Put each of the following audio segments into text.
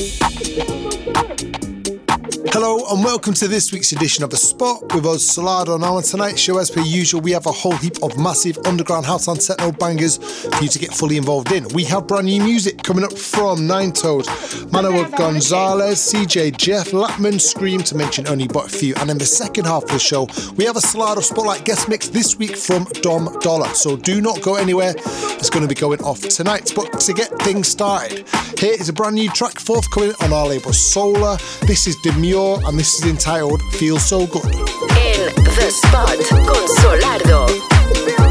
I can feel so good. Hello and welcome to this week's edition of The Spot with us, Solardo. Now, on tonight's show, as per usual, we have a whole heap of massive underground house and techno bangers for you to get fully involved in. We have brand new music coming up from Nine Toes, Manuel Gonzalez, CJ Jeff, Latmun, Skream, to mention only but a few. And in the second half of the show, we have a Solardo Spotlight guest mix this week from Dom Dolla. So do not go anywhere, it's going to be going off tonight. But to get things started, here is a brand new track forthcoming on our label Sola. This is Demure and this is entitled Feel So Good. En The Spot con Solardo.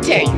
Path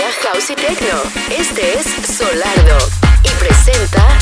house y techno. Este es Solardo y presenta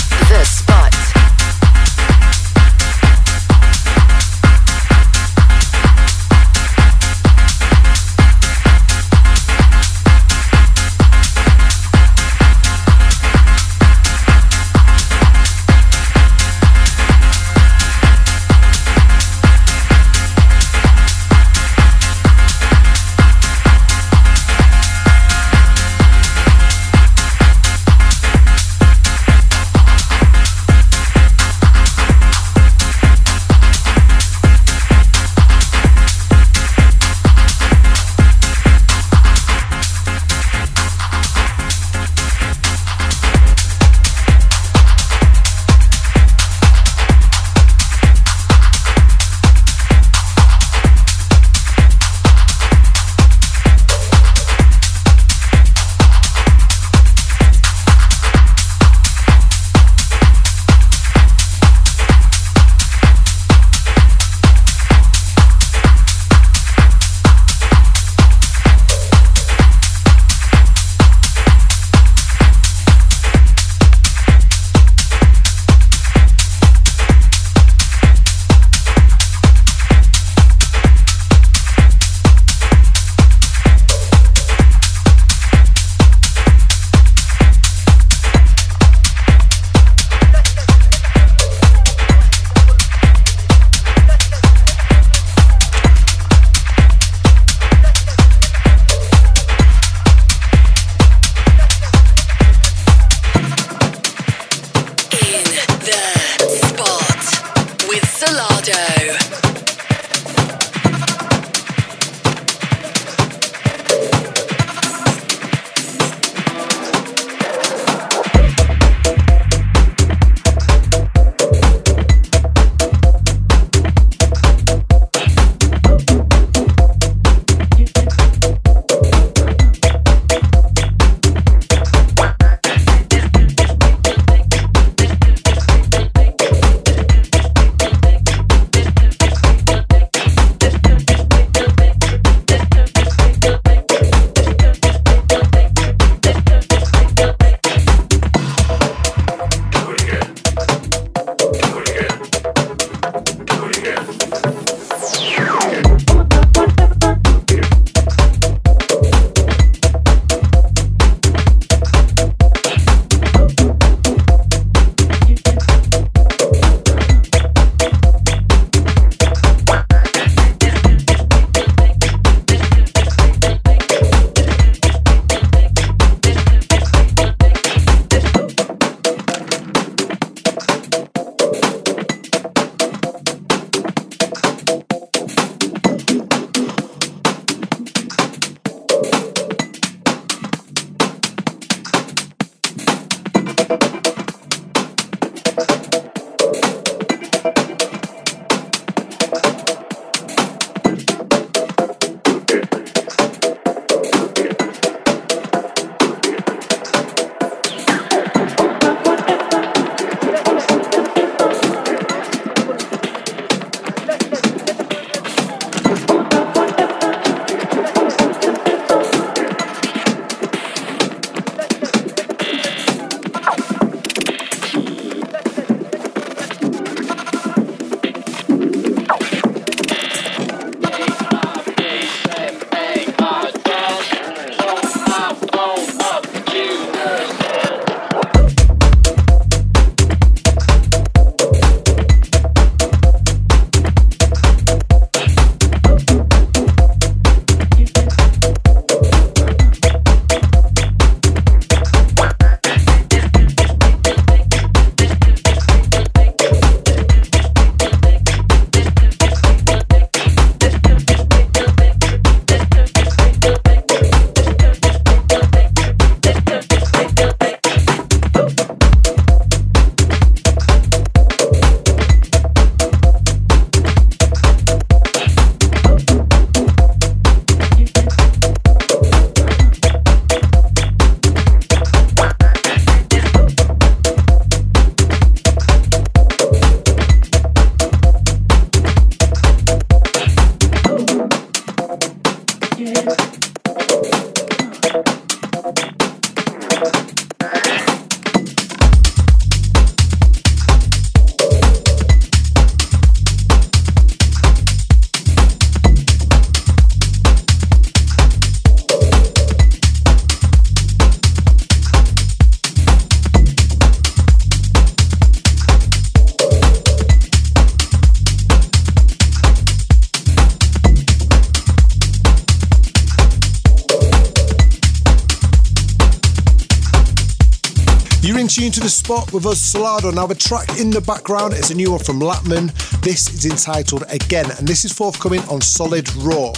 spot with us, Solardo. Now, the track in the background is a new one from Latmun. This is entitled Again, and this is forthcoming on Solid Raw.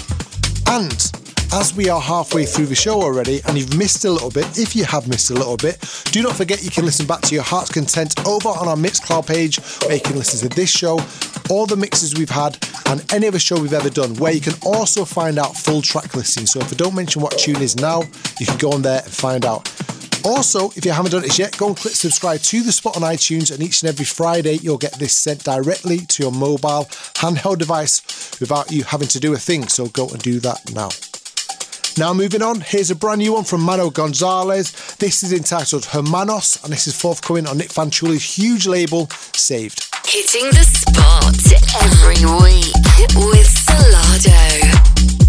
And as we are halfway through the show already and you've missed a little bit, if you have missed a little bit, do not forget you can listen back to your heart's content over on our Mixcloud page where you can listen to this show, all the mixes we've had, and any other show we've ever done, where you can also find out full track listing. So if I don't mention what tune is now, you can go on there and find out. Also, if you haven't done it yet, go and click subscribe to the spot on iTunes, and each and every Friday you'll get this sent directly to your mobile handheld device without you having to do a thing. So go and do that now. Now, moving on, here's a brand new one from Mano Gonzalez. This is entitled Hermanos, and this is forthcoming on Nick Fanciulli's huge label, Saved. Hitting the spot every week with Solardo.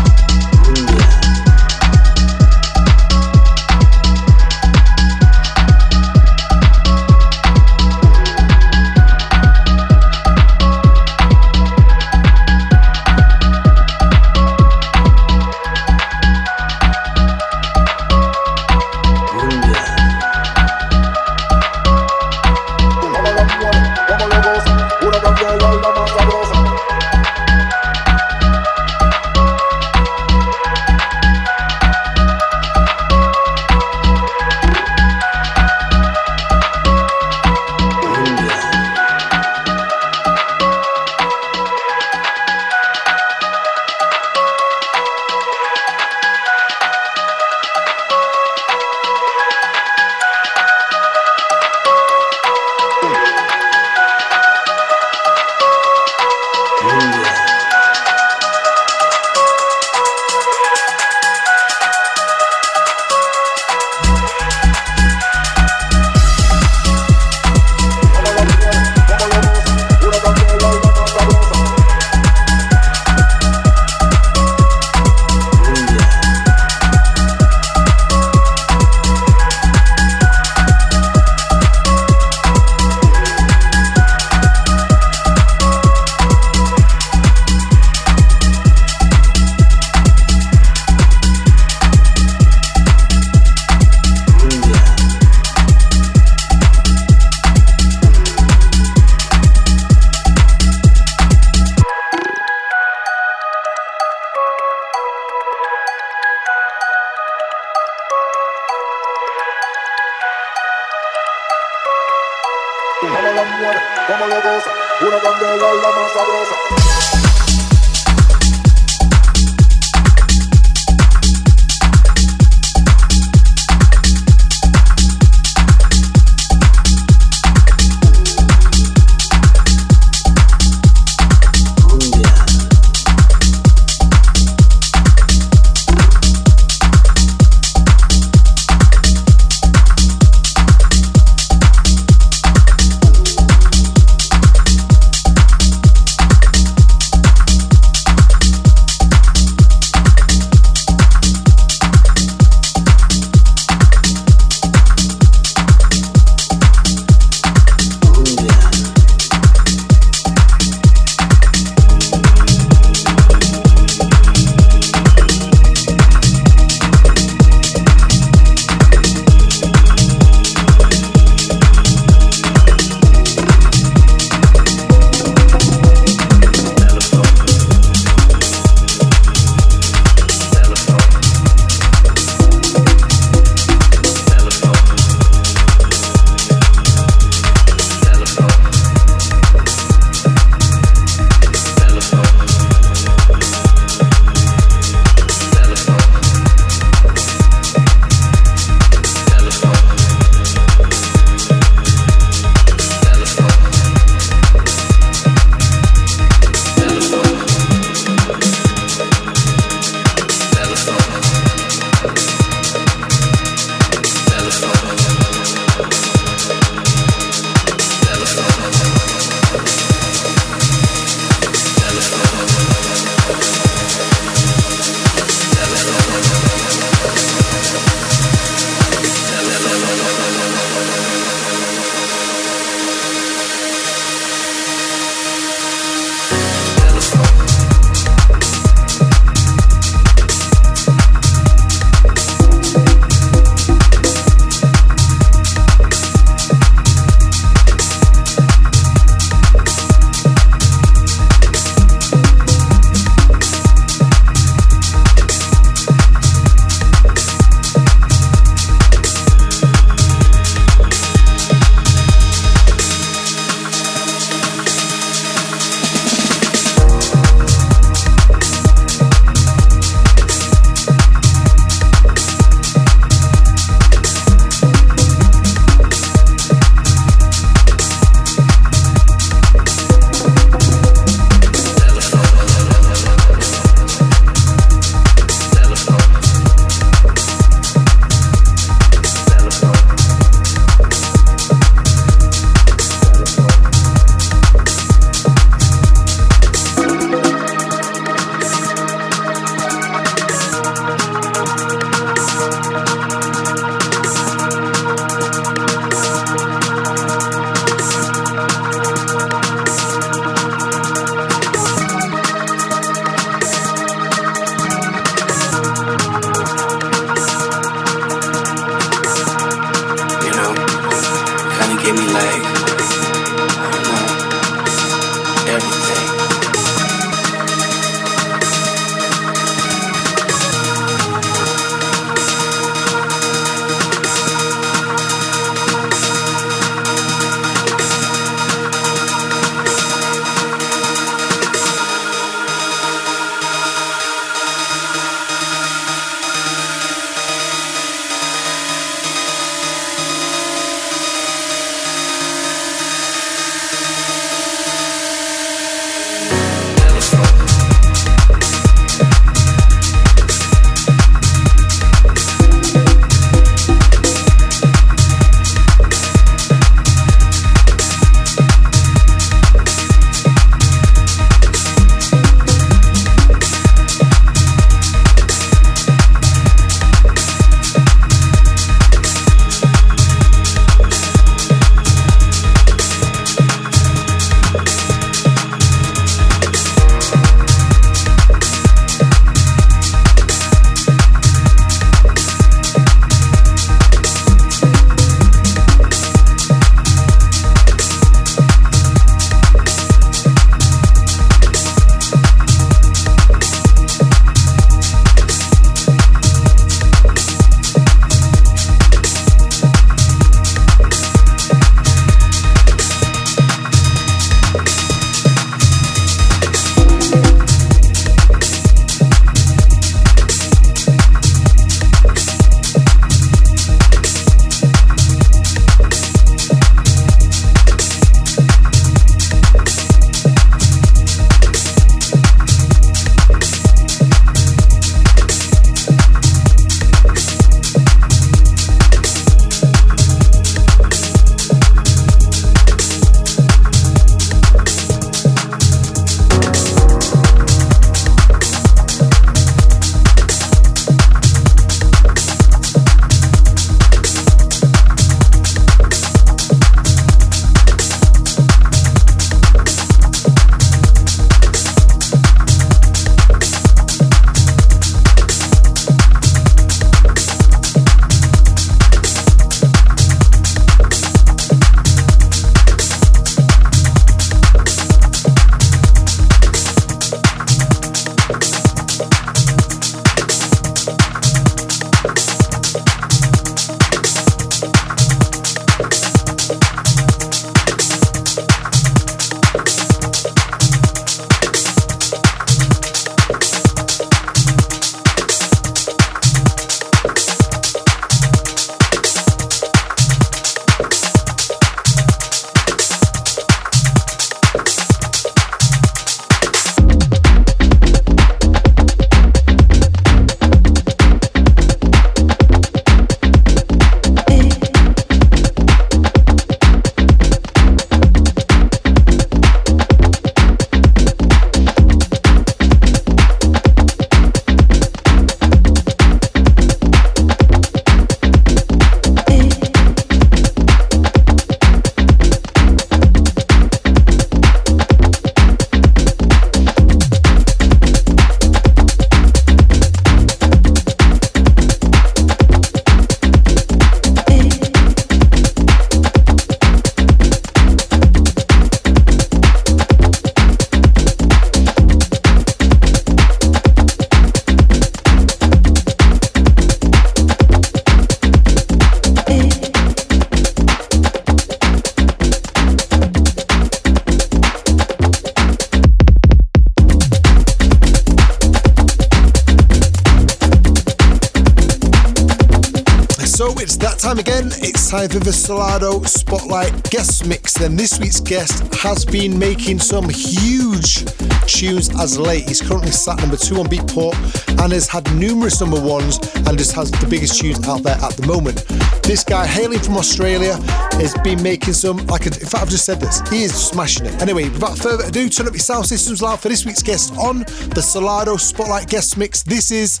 For the Spotlight guest mix. Then this week's guest has been making some huge tunes as late. He's currently sat number two on Beatport and has had numerous number ones and just has the biggest tunes out there at the moment. This guy, hailing from Australia, has been making some, like, in fact, I've just said this, he is smashing it. Anyway, without further ado, turn up your sound systems loud for this week's guest on the Solardo Spotlight guest mix. This is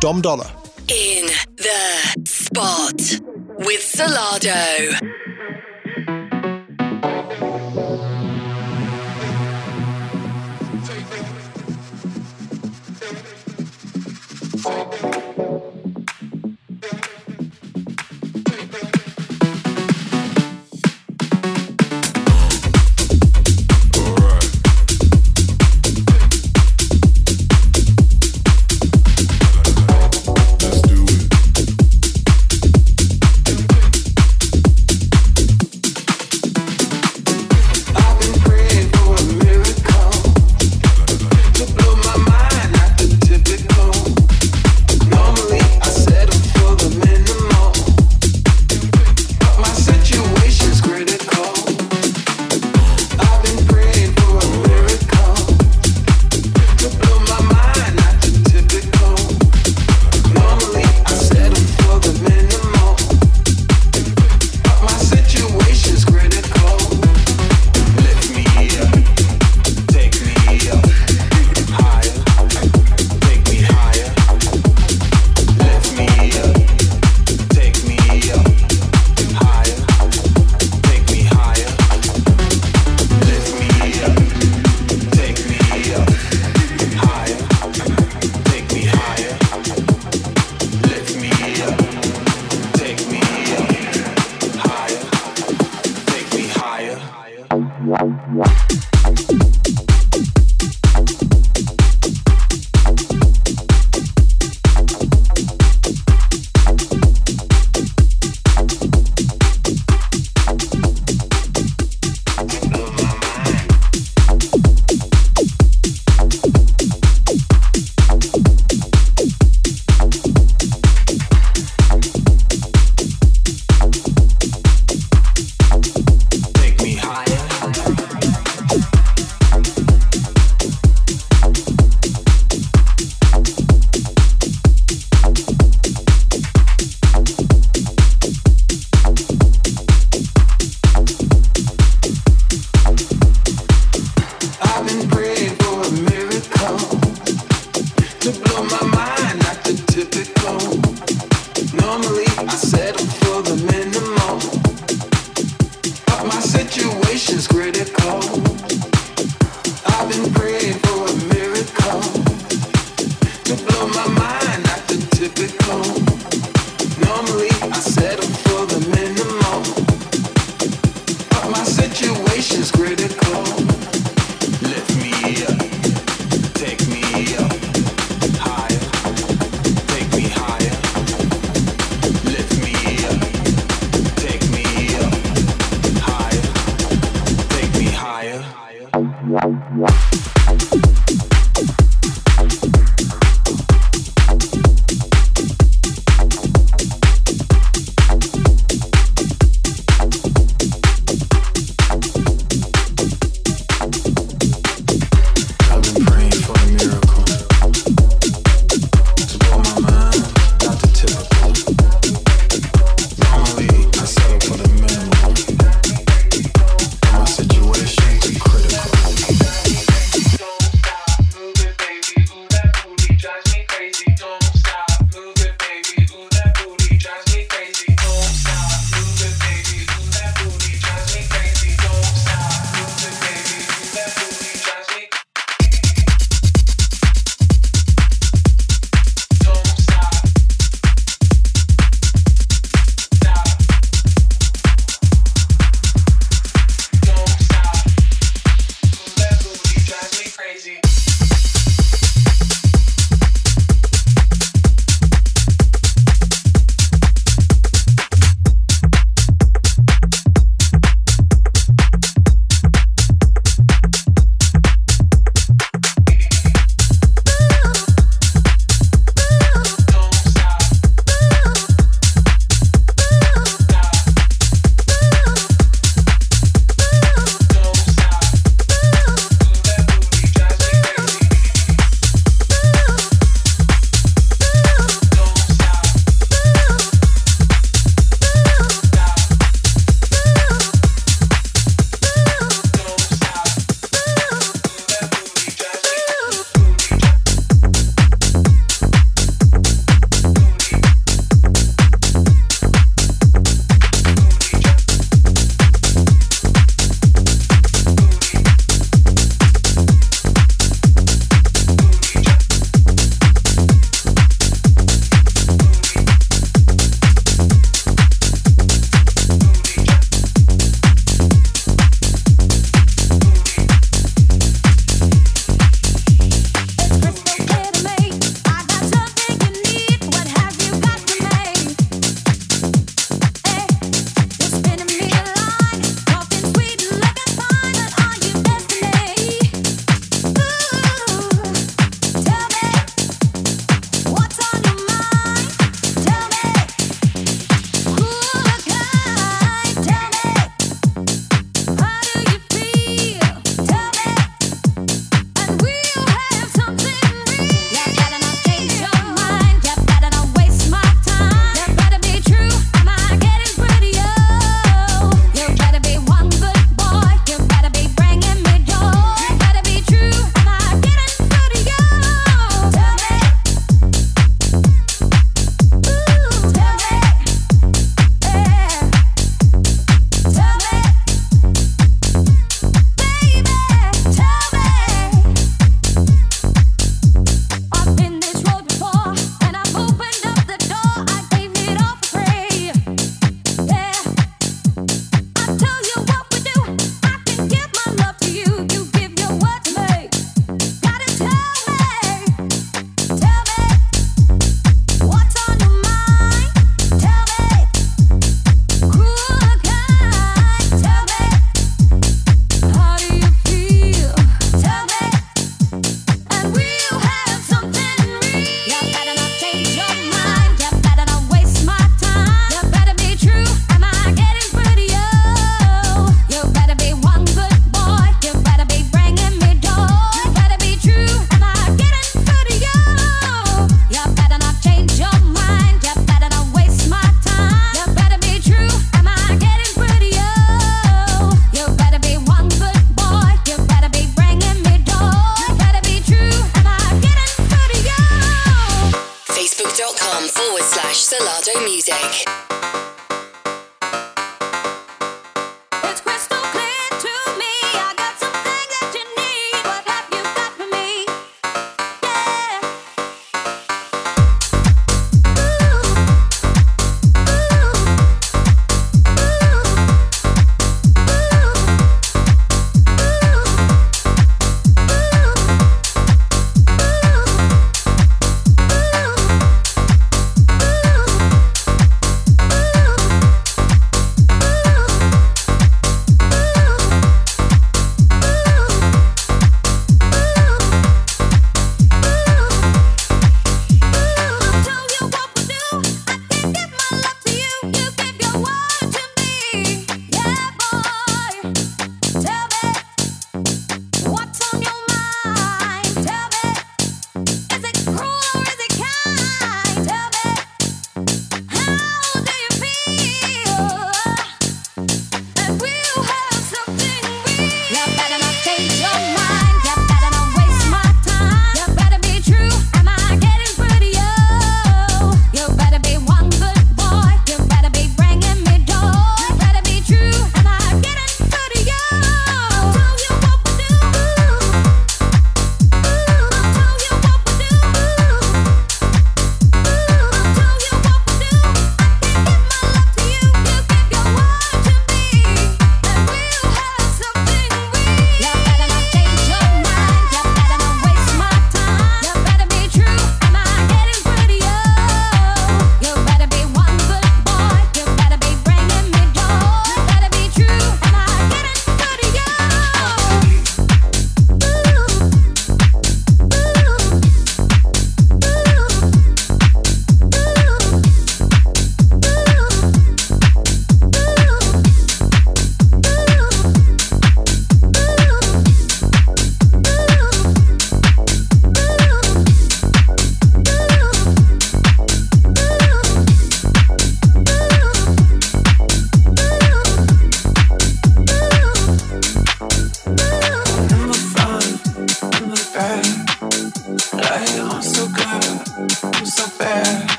Dom Dolla. In the spot with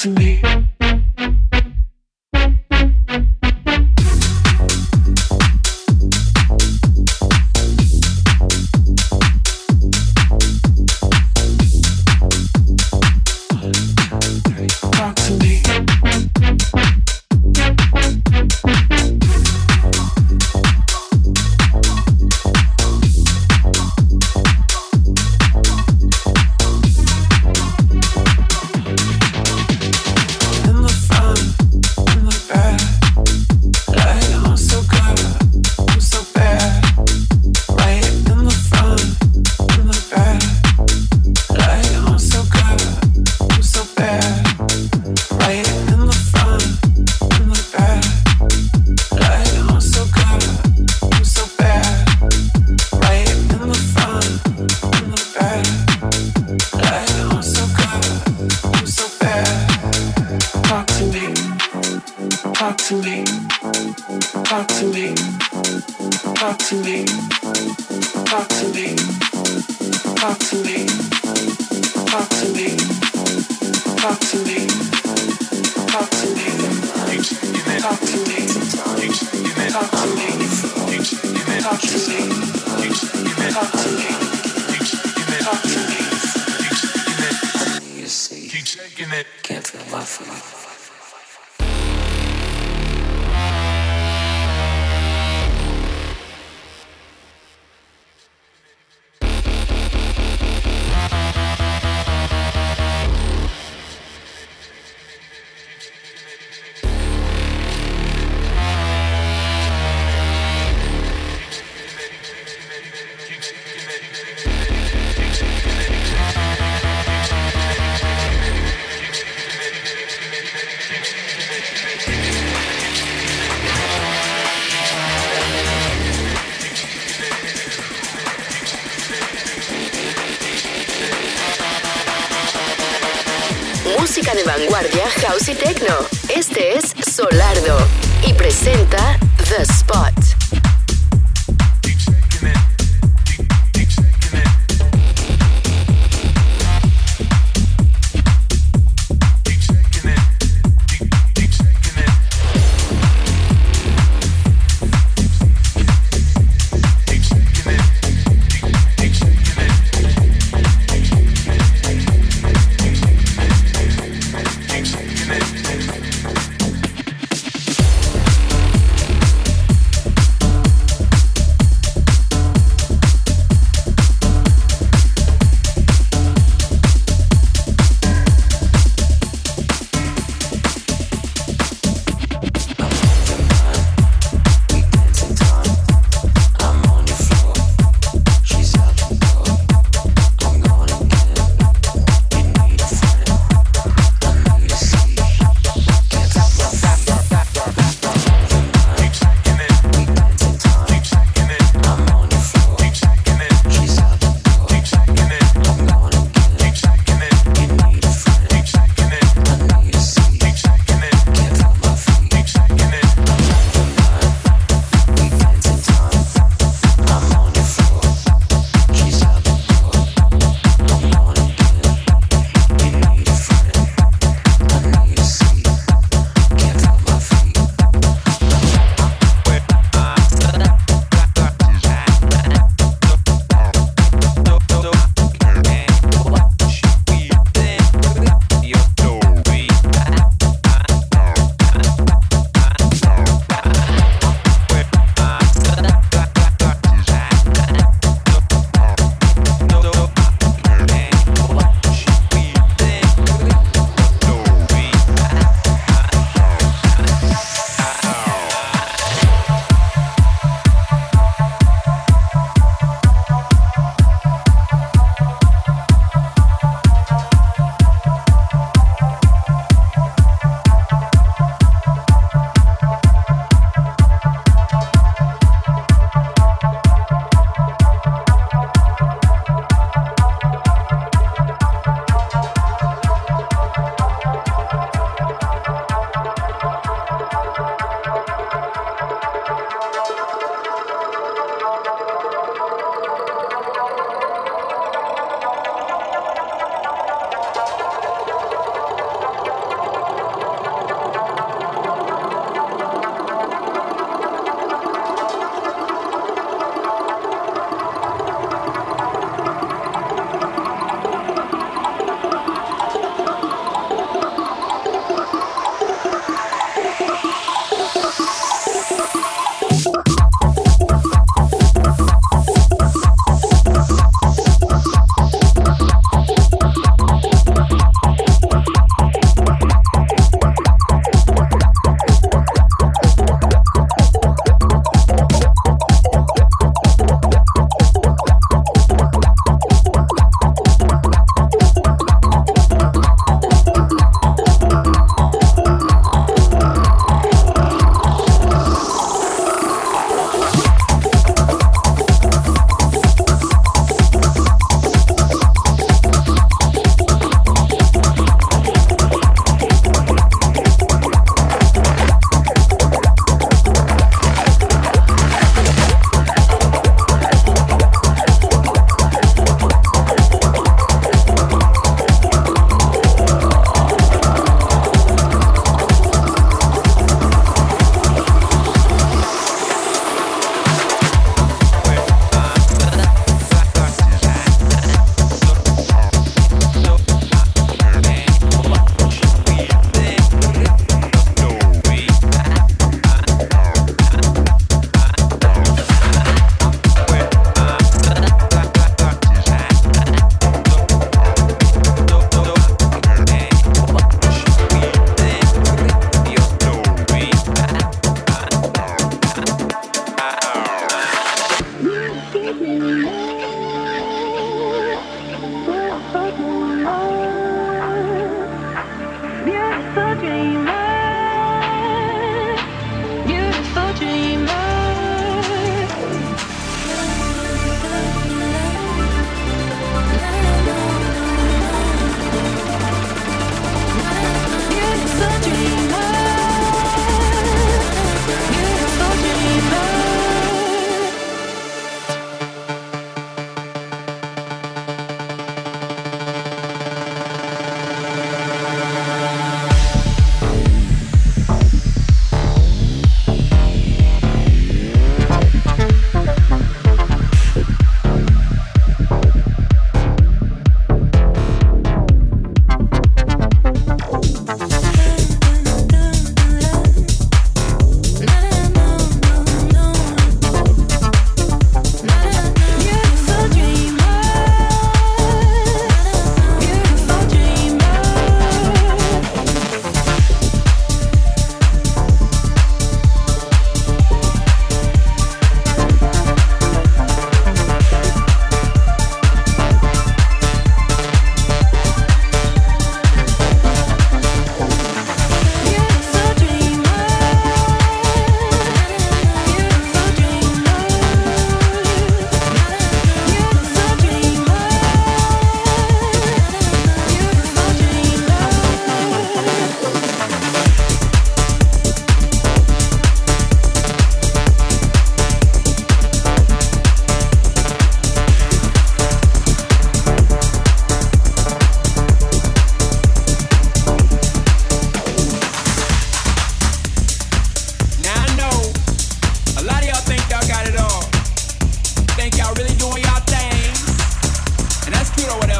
to me.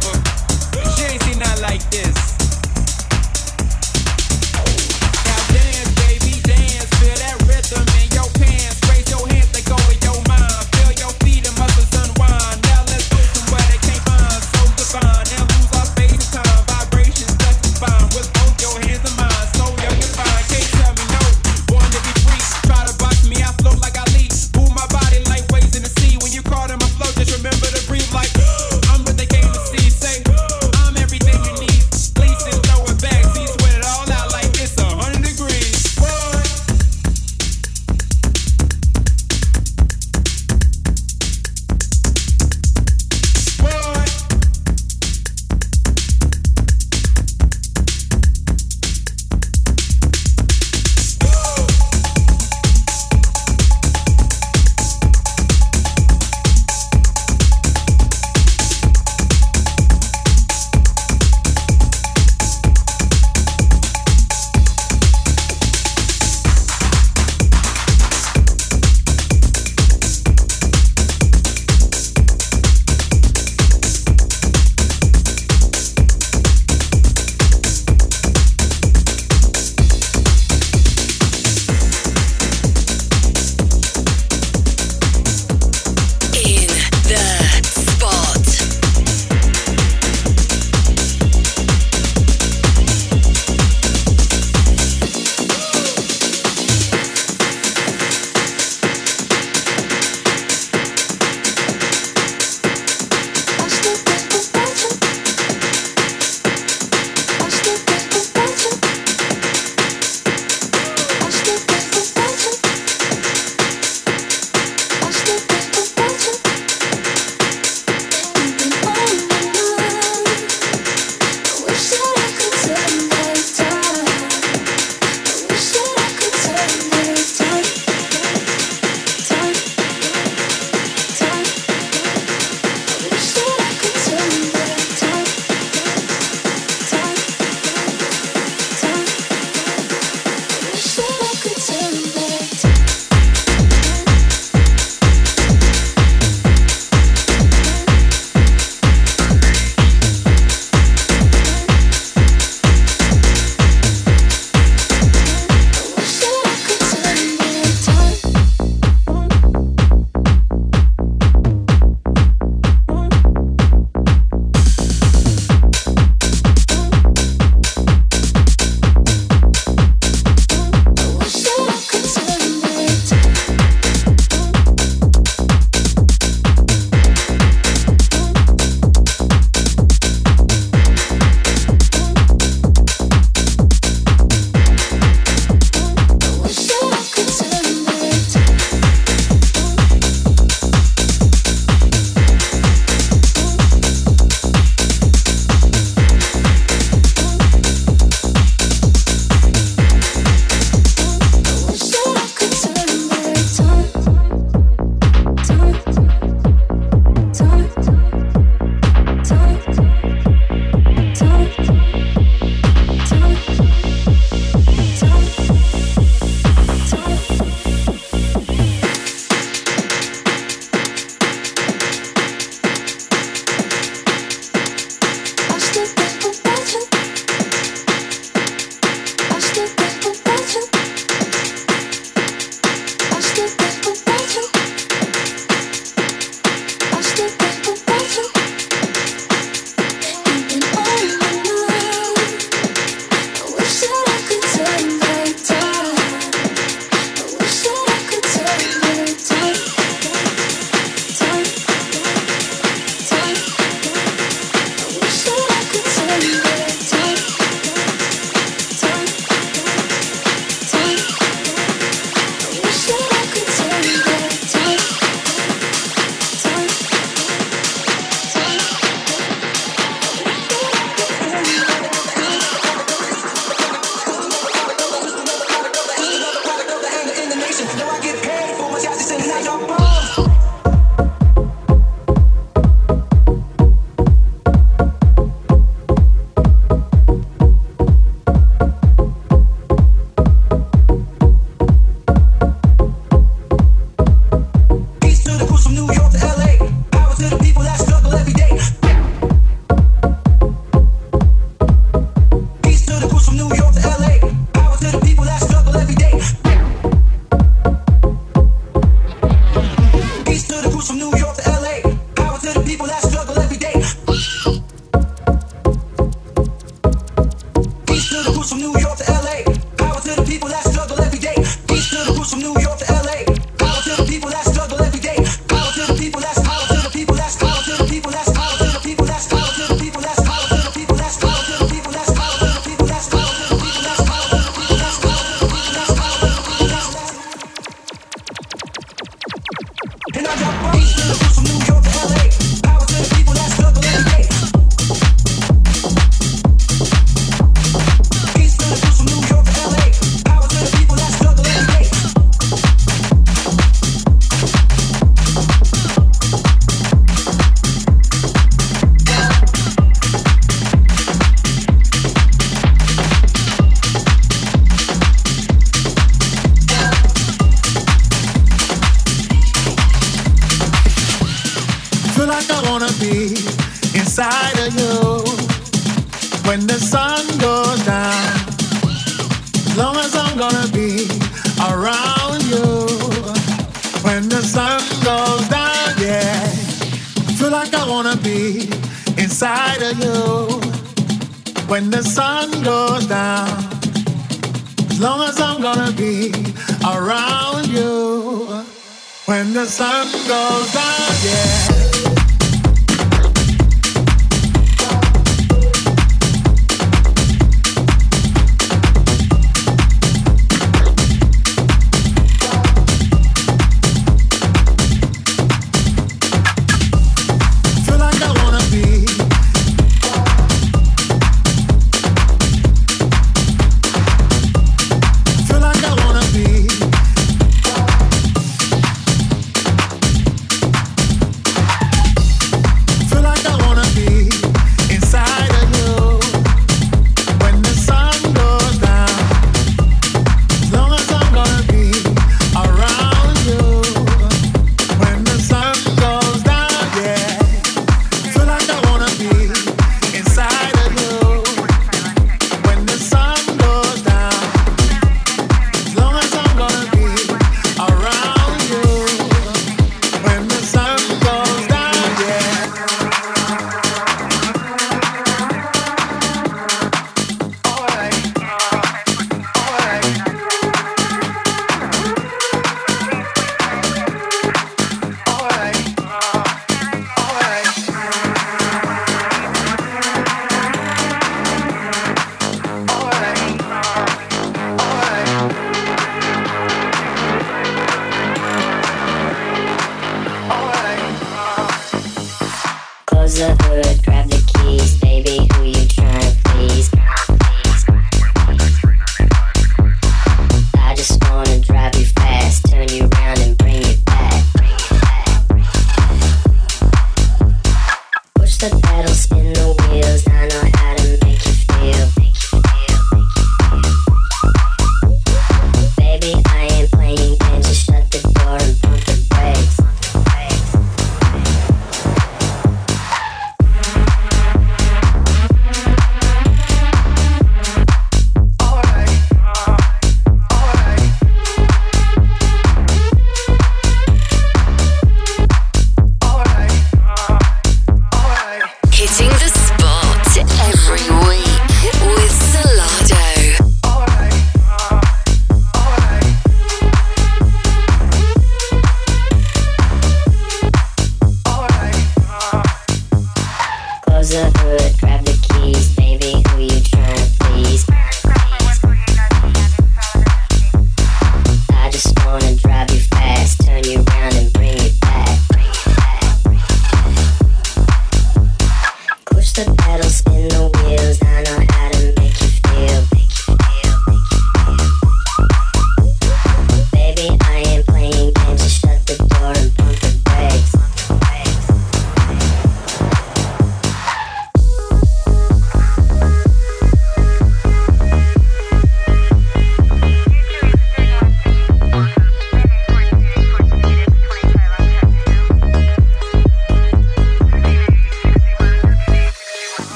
never. She ain't seen nothing like this.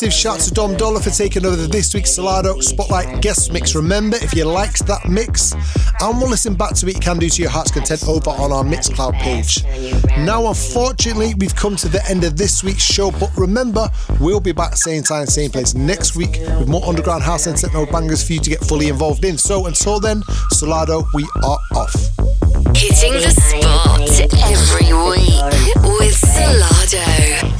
massive shout to Dom Dolla for taking over this week's Solardo Spotlight guest mix. Remember, if you liked that mix and will listen back to it, you can do to your heart's content over on our Mixcloud page. Now, unfortunately, we've come to the end of this week's show, but remember, we'll be back same time, same place next week with more underground house and techno bangers for you to get fully involved in. So until then, Solardo, we are off. Hitting the spot every week with Solardo.